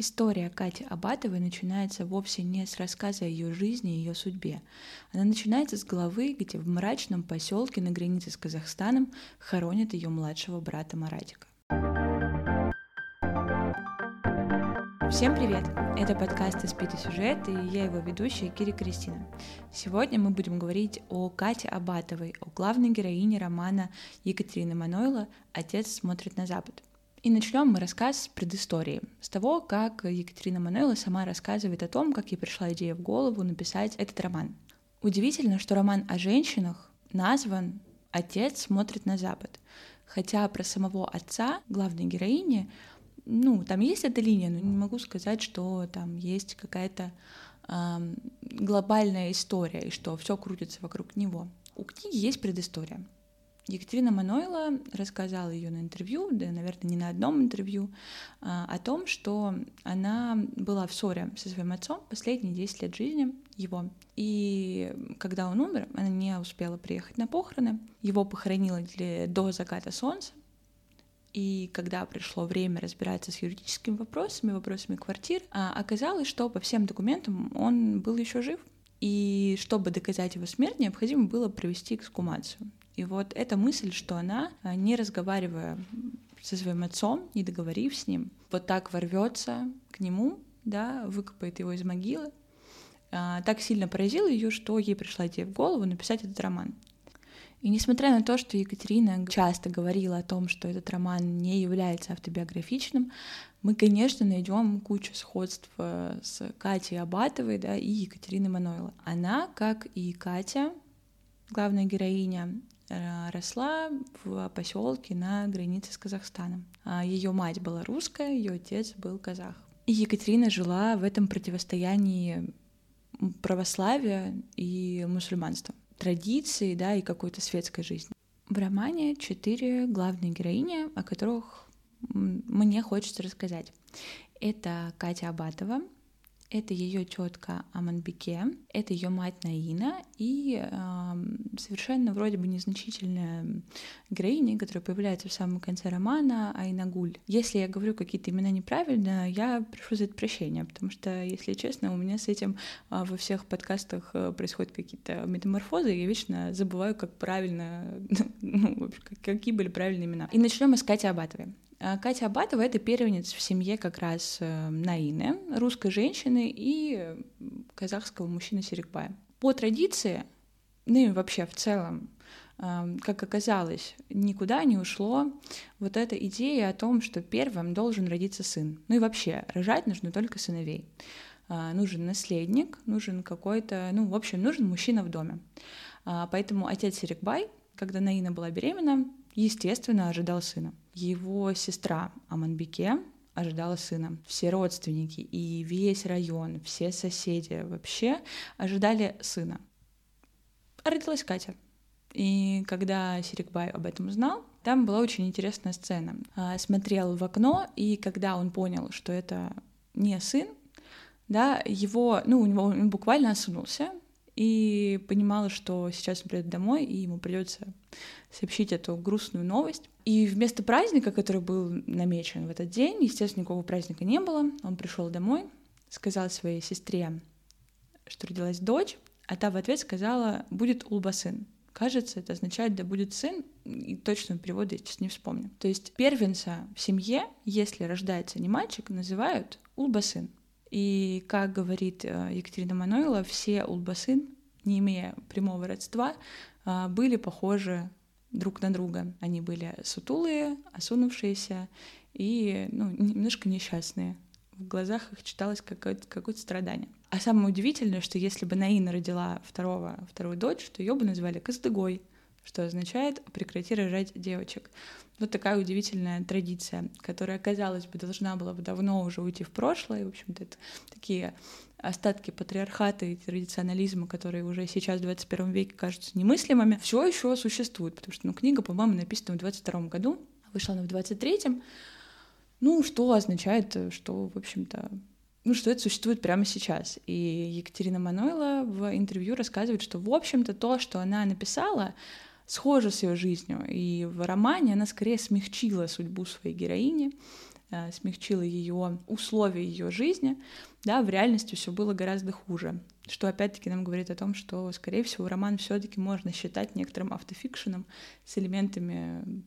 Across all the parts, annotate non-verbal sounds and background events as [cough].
История Кати Абатовой начинается вовсе не с рассказа о ее жизни и ее судьбе. Она начинается с головы, где в мрачном поселке на границе с Казахстаном хоронят ее младшего брата Маратика. Всем привет! Это подкаст «Испиты сюжет» и я его ведущая Кири Кристина. Сегодня мы будем говорить о Кате Абатовой, о главной героине романа Екатерины Манойла «Отец смотрит на запад». И начнем мы рассказ с предыстории, с того, как Екатерина Мануэла сама рассказывает о том, как ей пришла идея в голову написать этот роман. Удивительно, что роман о женщинах назван «Отец смотрит на Запад», хотя про самого отца главной героини, ну, там есть эта линия, но не могу сказать, что там есть какая-то э, глобальная история и что все крутится вокруг него. У книги есть предыстория. Екатерина Манойла рассказала ее на интервью, да, наверное, не на одном интервью, а, о том, что она была в ссоре со своим отцом последние 10 лет жизни его. И когда он умер, она не успела приехать на похороны. Его похоронила до заката солнца. И когда пришло время разбираться с юридическими вопросами, вопросами квартир, а, оказалось, что по всем документам он был еще жив. И чтобы доказать его смерть, необходимо было провести эксгумацию. И вот эта мысль, что она, а, не разговаривая со своим отцом, не договорив с ним, вот так ворвется к нему, да, выкопает его из могилы, а, так сильно поразила ее, что ей пришла идея в голову написать этот роман. И несмотря на то, что Екатерина часто говорила о том, что этот роман не является автобиографичным, мы, конечно, найдем кучу сходств э, с Катей Абатовой да, и Екатериной Манойло. Она, как и Катя, главная героиня, Э, росла в поселке на границе с Казахстаном. А ее мать была русская, ее отец был казах. И Екатерина жила в этом противостоянии православия и мусульманства, традиции, да, и какой-то светской жизни. В романе четыре главные героини, о которых мне хочется рассказать. Это Катя Абатова, это ее тетка Аманбике, это ее мать Наина и э, совершенно вроде бы незначительная героиня, которая появляется в самом конце романа, Айнагуль. Если я говорю какие-то имена неправильно, я прошу за это прощения, потому что, если честно, у меня с этим э, во всех подкастах э, происходят какие-то метаморфозы, и я вечно забываю, как правильно, [laughs] ну, какие были правильные имена. И начнем Кати Абатовой. А Катя Абатова — это первенец в семье как раз э, Наины, русской женщины и казахского мужчины Серикбая. По традиции, ну и вообще в целом, э, как оказалось, никуда не ушло вот эта идея о том, что первым должен родиться сын. Ну и вообще, рожать нужно только сыновей. А, нужен наследник, нужен какой-то, ну, в общем, нужен мужчина в доме. А, поэтому отец Серикбай, когда Наина была беременна, естественно, ожидал сына. Его сестра Аманбике ожидала сына. Все родственники и весь район, все соседи вообще ожидали сына. А родилась Катя. И когда Серикбай об этом узнал, там была очень интересная сцена. А, смотрел в окно, и когда он понял, что это не сын, да, его, ну, у него он буквально осунулся, и понимала, что сейчас он придет домой, и ему придется сообщить эту грустную новость. И вместо праздника, который был намечен в этот день, естественно, никакого праздника не было. Он пришел домой, сказал своей сестре, что родилась дочь, а та в ответ сказала «будет улбасын». Кажется, это означает «да будет сын», и точного перевода я сейчас не вспомню. То есть первенца в семье, если рождается не мальчик, называют улбасын. И, как говорит э, Екатерина Манойла, все улбасы, не имея прямого родства, были похожи друг на друга. Они были сутулые, осунувшиеся и ну, немножко несчастные. В глазах их читалось какое-то, какое-то страдание. А самое удивительное, что если бы Наина родила второго, вторую дочь, то ее бы назвали Костыгой, что означает «прекрати рожать девочек». Вот такая удивительная традиция, которая, казалось бы, должна была бы давно уже уйти в прошлое. В общем-то, это такие остатки патриархата и традиционализма, которые уже сейчас в 21 веке кажутся немыслимыми, все еще существуют, потому что ну, книга, по-моему, написана в 22 году, вышла она в 23-м. Ну, что означает, что, в общем-то, ну, что это существует прямо сейчас. И Екатерина Манойла в интервью рассказывает, что, в общем-то, то, что она написала, схожа с ее жизнью. И в романе она скорее смягчила судьбу своей героини, э, смягчила ее условия ее жизни, да, в реальности все было гораздо хуже. Что опять-таки нам говорит о том, что, скорее всего, роман все-таки можно считать некоторым автофикшеном с элементами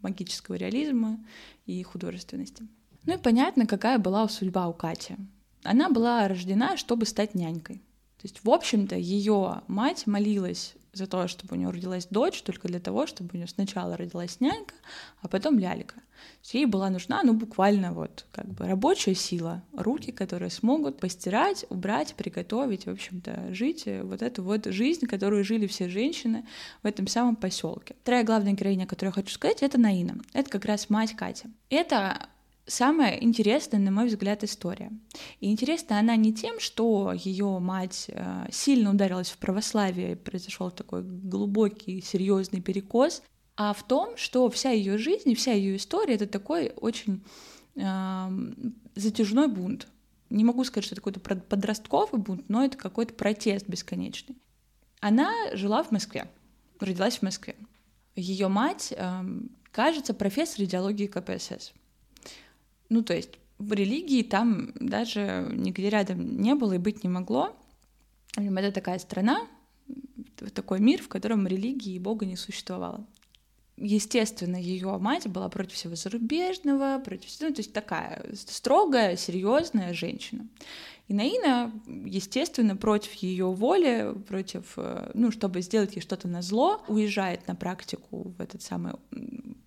магического реализма и художественности. Ну и понятно, какая была судьба у Кати. Она была рождена, чтобы стать нянькой. То есть, в общем-то, ее мать молилась за то, чтобы у нее родилась дочь, только для того, чтобы у нее сначала родилась нянька, а потом лялька. Ей была нужна, ну, буквально вот как бы рабочая сила, руки, которые смогут постирать, убрать, приготовить, в общем-то, жить вот эту вот жизнь, которую жили все женщины в этом самом поселке. Вторая главная героиня, которую я хочу сказать, это Наина. Это как раз мать Кати. Это самая интересная, на мой взгляд, история. И интересна она не тем, что ее мать э, сильно ударилась в православие, произошел такой глубокий, серьезный перекос, а в том, что вся ее жизнь вся ее история это такой очень э, затяжной бунт. Не могу сказать, что это какой-то подростковый бунт, но это какой-то протест бесконечный. Она жила в Москве, родилась в Москве. Ее мать, э, кажется, профессор идеологии КПСС. Ну, то есть в религии там даже нигде рядом не было и быть не могло. Это такая страна, такой мир, в котором религии и Бога не существовало. Естественно, ее мать была против всего зарубежного, против всего, ну, то есть такая строгая, серьезная женщина. И Наина, естественно, против ее воли, против, э, ну, чтобы сделать ей что-то на зло, уезжает на практику в этот самый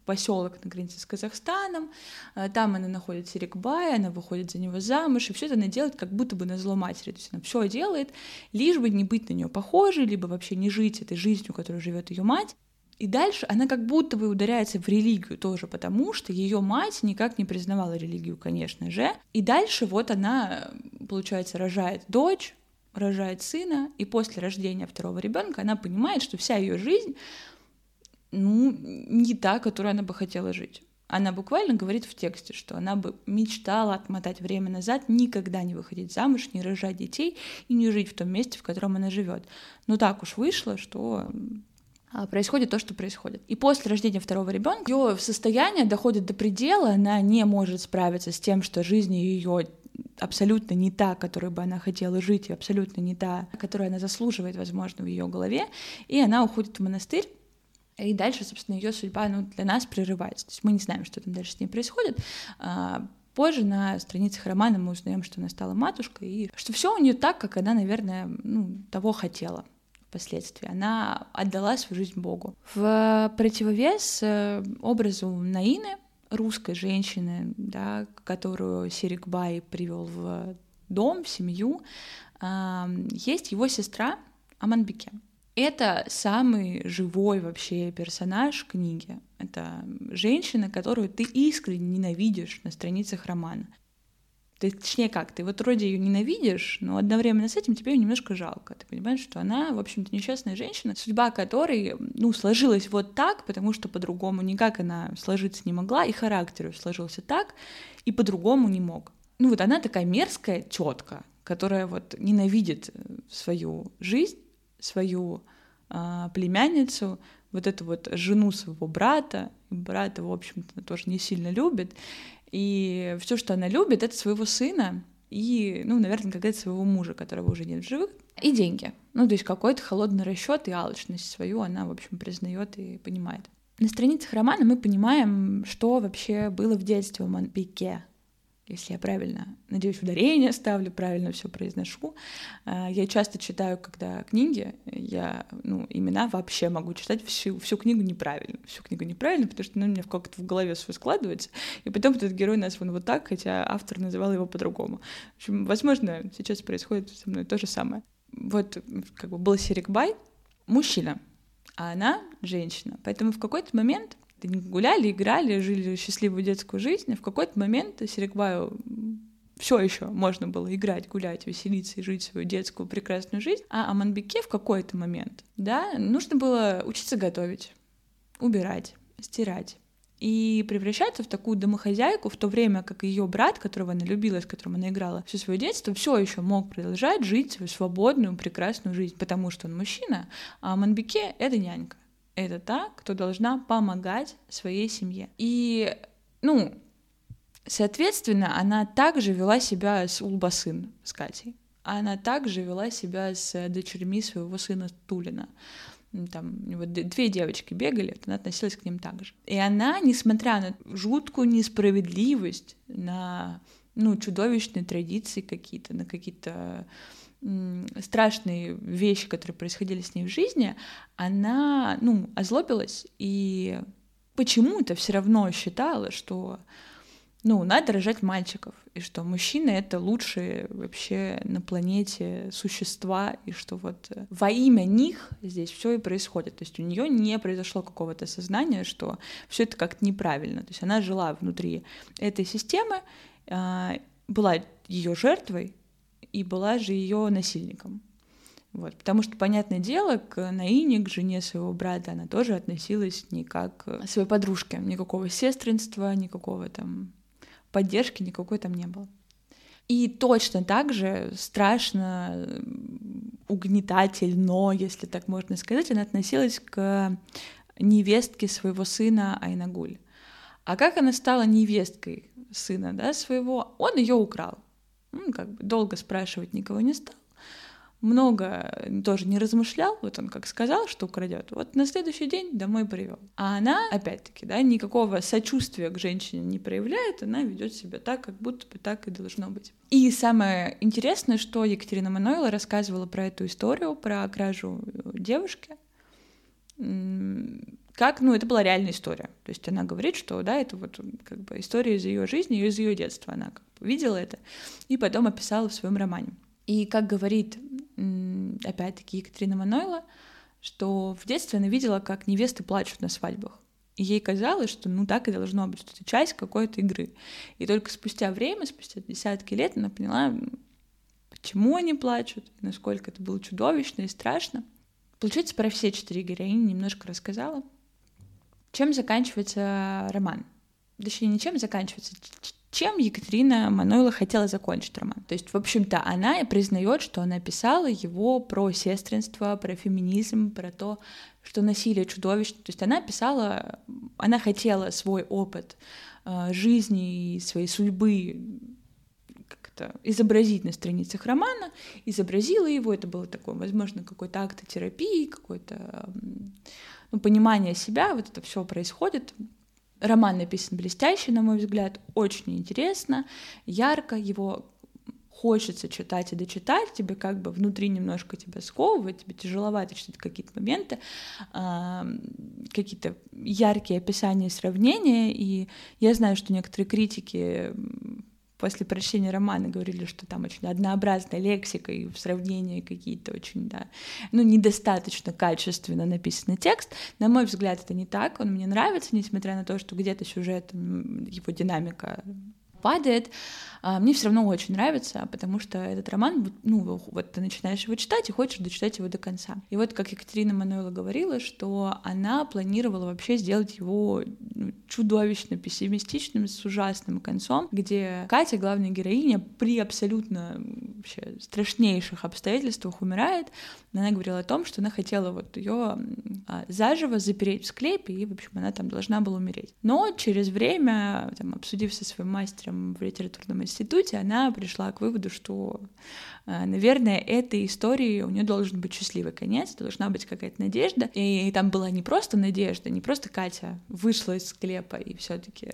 поселок на границе с Казахстаном, э, там она находит Серикбая, она выходит за него замуж, и все это она делает как будто бы на зло матери, то есть она все делает, лишь бы не быть на нее похожей, либо вообще не жить этой жизнью, которой живет ее мать. И дальше она как будто бы ударяется в религию тоже, потому что ее мать никак не признавала религию, конечно же. И дальше вот она, получается, рожает дочь, рожает сына, и после рождения второго ребенка она понимает, что вся ее жизнь ну, не та, которой она бы хотела жить. Она буквально говорит в тексте, что она бы мечтала отмотать время назад, никогда не выходить замуж, не рожать детей и не жить в том месте, в котором она живет. Но так уж вышло, что а, происходит то, что происходит. И после рождения второго ребенка ее состояние доходит до предела, она не может справиться с тем, что жизнь ее абсолютно не та, которой бы она хотела жить, и абсолютно не та, которую она заслуживает, возможно, в ее голове, и она уходит в монастырь, и дальше, собственно, ее судьба ну, для нас прерывается. То есть мы не знаем, что там дальше с ней происходит. А, позже на страницах романа мы узнаем, что она стала матушкой, и что все у нее так, как она, наверное, ну, того хотела впоследствии. Она отдала свою жизнь Богу. В противовес э, образу Наины, русской женщины, да, которую Серик Бай привел в дом, в семью, есть его сестра Аманбике. Это самый живой вообще персонаж книги. Это женщина, которую ты искренне ненавидишь на страницах романа. Ты, точнее как, ты вот вроде ее ненавидишь, но одновременно с этим тебе ее немножко жалко. Ты понимаешь, что она, в общем-то, несчастная женщина, судьба которой, ну, сложилась вот так, потому что по-другому никак она сложиться не могла, и характер ее сложился так, и по-другому не мог. Ну вот она такая мерзкая тетка, которая вот ненавидит свою жизнь, свою племянницу, вот эту вот жену своего брата, брат его, в общем-то, тоже не сильно любит, и все, что она любит, это своего сына и, ну, наверное, когда-то своего мужа, которого уже нет в живых, и деньги. Ну, то есть какой-то холодный расчет и алчность свою она, в общем, признает и понимает. На страницах романа мы понимаем, что вообще было в детстве у Монпике, если я правильно, надеюсь, ударение ставлю, правильно все произношу. А, я часто читаю, когда книги, я, ну, имена вообще могу читать всю, всю книгу неправильно, всю книгу неправильно, потому что ну, у меня как-то в голове все складывается, и потом этот герой назван вот так, хотя автор называл его по-другому. В общем, возможно, сейчас происходит со мной то же самое. Вот как бы был Серик Бай, мужчина, а она женщина. Поэтому в какой-то момент гуляли, играли, жили счастливую детскую жизнь, а в какой-то момент Серикбаю все еще можно было играть, гулять, веселиться и жить свою детскую прекрасную жизнь, а Аманбеке в какой-то момент, да, нужно было учиться готовить, убирать, стирать. И превращаться в такую домохозяйку в то время, как ее брат, которого она любила, с которым она играла все свое детство, все еще мог продолжать жить свою свободную, прекрасную жизнь, потому что он мужчина, а Манбике — это нянька это та, кто должна помогать своей семье. И, ну, Соответственно, она также вела себя с Улбасын, с Катей. Она также вела себя с дочерьми своего сына Тулина там вот две девочки бегали, она относилась к ним так же. И она, несмотря на жуткую несправедливость, на ну, чудовищные традиции какие-то, на какие-то страшные вещи, которые происходили с ней в жизни, она, ну, озлобилась и почему-то все равно считала, что ну, надо рожать мальчиков, и что мужчины — это лучшие вообще на планете существа, и что вот во имя них здесь все и происходит. То есть у нее не произошло какого-то сознания, что все это как-то неправильно. То есть она жила внутри этой системы, а, была ее жертвой и была же ее насильником. Вот, потому что, понятное дело, к Наине, к жене своего брата, она тоже относилась не как к своей подружке. Никакого сестринства, никакого там поддержки никакой там не было. И точно так же страшно угнетательно, если так можно сказать, она относилась к невестке своего сына Айнагуль. А как она стала невесткой сына да, своего? Он ее украл. Ну, как бы долго спрашивать никого не стал много тоже не размышлял, вот он как сказал, что украдет, вот на следующий день домой привел. А она, опять-таки, да, никакого сочувствия к женщине не проявляет, она ведет себя так, как будто бы так и должно быть. И самое интересное, что Екатерина Манойла рассказывала про эту историю, про кражу девушки, как, ну, это была реальная история. То есть она говорит, что, да, это вот как бы история из ее жизни, из ее детства. Она как бы видела это и потом описала в своем романе. И как говорит опять-таки Екатерина Манойла, что в детстве она видела, как невесты плачут на свадьбах. И ей казалось, что ну так и должно быть, что это часть какой-то игры. И только спустя время, спустя десятки лет, она поняла, почему они плачут, насколько это было чудовищно и страшно. Получается, про все четыре героини немножко рассказала. Чем заканчивается роман? Точнее, не чем заканчивается, чем Екатерина Манойла хотела закончить роман. То есть, в общем-то, она признает, что она писала его про сестринство, про феминизм, про то, что насилие чудовищно. То есть она писала, она хотела свой опыт э, жизни и своей судьбы как-то изобразить на страницах романа, изобразила его, это было такое, возможно, какой-то акт терапии, какое-то ну, понимание себя, вот это все происходит. Роман написан блестяще, на мой взгляд, очень интересно, ярко, его хочется читать и дочитать, тебе как бы внутри немножко тебя сковывает, тебе тяжеловато читать какие-то моменты, какие-то яркие описания, сравнения, и я знаю, что некоторые критики после прочтения романа говорили, что там очень однообразная лексика и в сравнении какие-то очень, да, ну, недостаточно качественно написанный текст. На мой взгляд, это не так, он мне нравится, несмотря на то, что где-то сюжет, его динамика падает, а, мне все равно очень нравится, потому что этот роман, ну, вот ты начинаешь его читать и хочешь дочитать его до конца. И вот, как Екатерина Мануэла говорила, что она планировала вообще сделать его ну, чудовищно пессимистичным, с ужасным концом, где Катя, главная героиня, при абсолютно вообще страшнейших обстоятельствах умирает. Она говорила о том, что она хотела вот ее а, заживо запереть в склепе, и, в общем, она там должна была умереть. Но через время, там, обсудив со своим мастером в литературном институте, она пришла к выводу, что, а, наверное, этой истории у нее должен быть счастливый конец, должна быть какая-то надежда. И там была не просто надежда, не просто Катя вышла из склепа и все-таки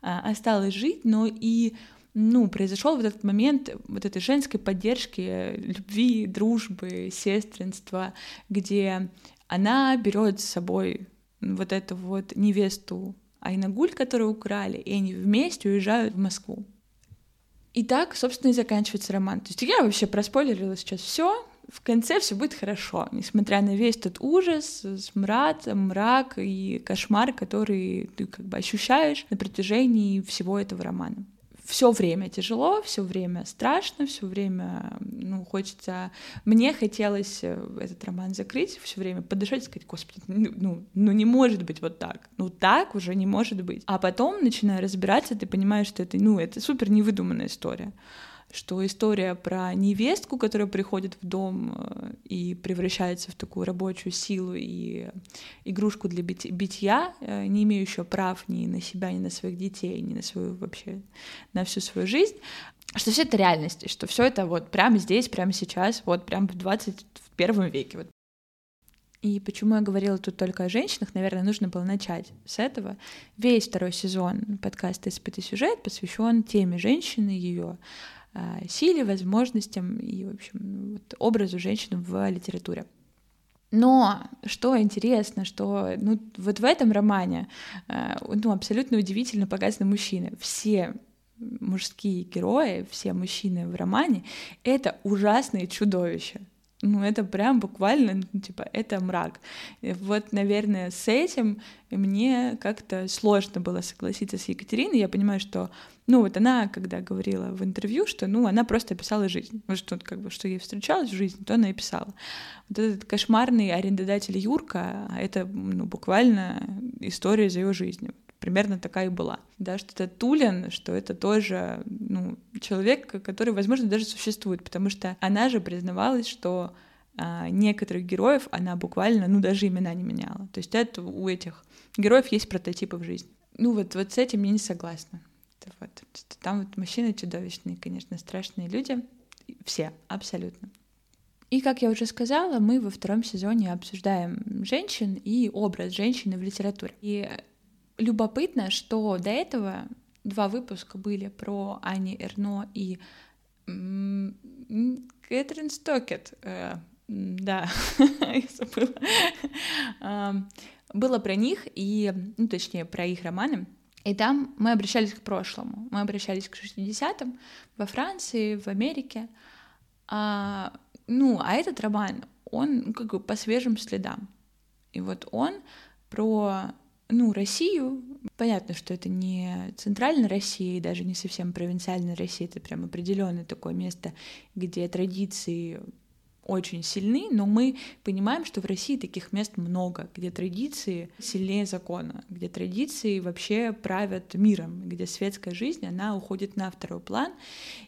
а, осталась жить, но и ну, произошел вот этот момент вот этой женской поддержки, любви, дружбы, сестринства, где она берет с собой вот эту вот невесту Айнагуль, которую украли, и они вместе уезжают в Москву. И так, собственно, и заканчивается роман. То есть я вообще проспойлерила сейчас все. В конце все будет хорошо, несмотря на весь тот ужас, смрад, мрак и кошмар, который ты как бы ощущаешь на протяжении всего этого романа все время тяжело, все время страшно, все время, ну, хочется... Мне хотелось э, этот роман закрыть, все время подышать и сказать, господи, ну, ну, ну не может быть вот так, ну так уже не может быть. А потом, начиная разбираться, ты понимаешь, что это, ну, это супер невыдуманная история что история про невестку, которая приходит в дом э, и превращается в такую рабочую силу и игрушку для битья, э, не имеющую прав ни на себя, ни на своих детей, ни на свою вообще, на всю свою жизнь, что все это реальность, что все это вот прямо здесь, прямо сейчас, вот прямо в 21 веке. Вот. И почему я говорила тут только о женщинах, наверное, нужно было начать с этого. Весь второй сезон подкаста «Испытый сюжет» посвящен теме женщины, ее силе, возможностям и, в общем, вот, образу женщины в литературе. Но что интересно, что ну, вот в этом романе а, ну, абсолютно удивительно показаны мужчины. Все мужские герои, все мужчины в романе — это ужасные чудовища. Ну, это прям буквально, ну, типа, это мрак. И вот, наверное, с этим мне как-то сложно было согласиться с Екатериной. Я понимаю, что, ну, вот она, когда говорила в интервью, что, ну, она просто описала жизнь. Вот что, как бы, что ей встречалось в жизни, то она и писала. Вот этот кошмарный арендодатель Юрка — это, ну, буквально история из ее жизни примерно такая и была. Да, что это Тулин, что это тоже ну, человек, который, возможно, даже существует, потому что она же признавалась, что а, некоторых героев она буквально, ну, даже имена не меняла. То есть это у этих героев есть прототипы в жизни. Ну, вот, вот с этим я не согласна. Это вот, там вот мужчины чудовищные, конечно, страшные люди. Все, абсолютно. И, как я уже сказала, мы во втором сезоне обсуждаем женщин и образ женщины в литературе. И любопытно, что до этого два выпуска были про Ани Эрно и Кэтрин Стокет. Э, да, [laughs] я забыла. Было про них, и, ну, точнее, про их романы. И там мы обращались к прошлому. Мы обращались к 60-м во Франции, в Америке. А, ну, а этот роман, он как бы по свежим следам. И вот он про ну, Россию, понятно, что это не центральная Россия и даже не совсем провинциальная Россия, это прям определенное такое место, где традиции очень сильны, но мы понимаем, что в России таких мест много, где традиции сильнее закона, где традиции вообще правят миром, где светская жизнь, она уходит на второй план,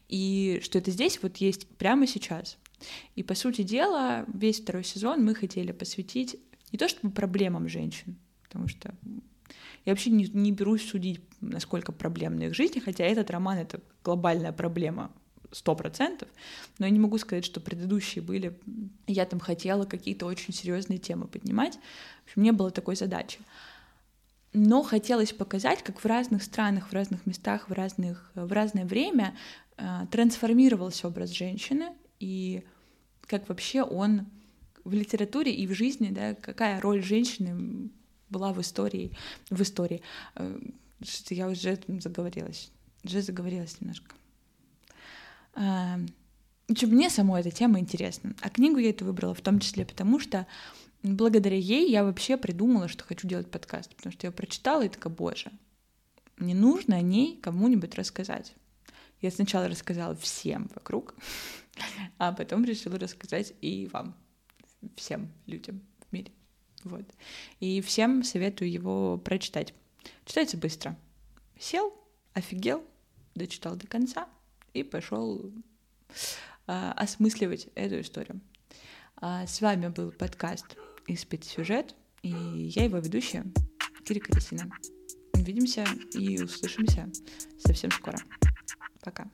и что это здесь вот есть прямо сейчас. И, по сути дела, весь второй сезон мы хотели посвятить не то чтобы проблемам женщин, потому что я вообще не, не берусь судить, насколько проблемна их жизнь, хотя этот роман — это глобальная проблема сто процентов, но я не могу сказать, что предыдущие были, я там хотела какие-то очень серьезные темы поднимать, в общем, не было такой задачи. Но хотелось показать, как в разных странах, в разных местах, в, разных, в разное время э, трансформировался образ женщины, и как вообще он в литературе и в жизни, да, какая роль женщины была в истории, в истории. Э, я уже заговорилась, уже заговорилась немножко. Э, что мне самой эта тема интересна. А книгу я эту выбрала в том числе потому, что благодаря ей я вообще придумала, что хочу делать подкаст, потому что я прочитала и такая, боже, мне нужно о ней кому-нибудь рассказать. Я сначала рассказала всем вокруг, [laughs] а потом решила рассказать и вам, всем людям. Вот. И всем советую его прочитать. Читается быстро. Сел, офигел, дочитал до конца и пошел а, осмысливать эту историю. А, с вами был подкаст «Испить сюжет», и я его ведущая Киря Кристина. Увидимся и услышимся совсем скоро. Пока.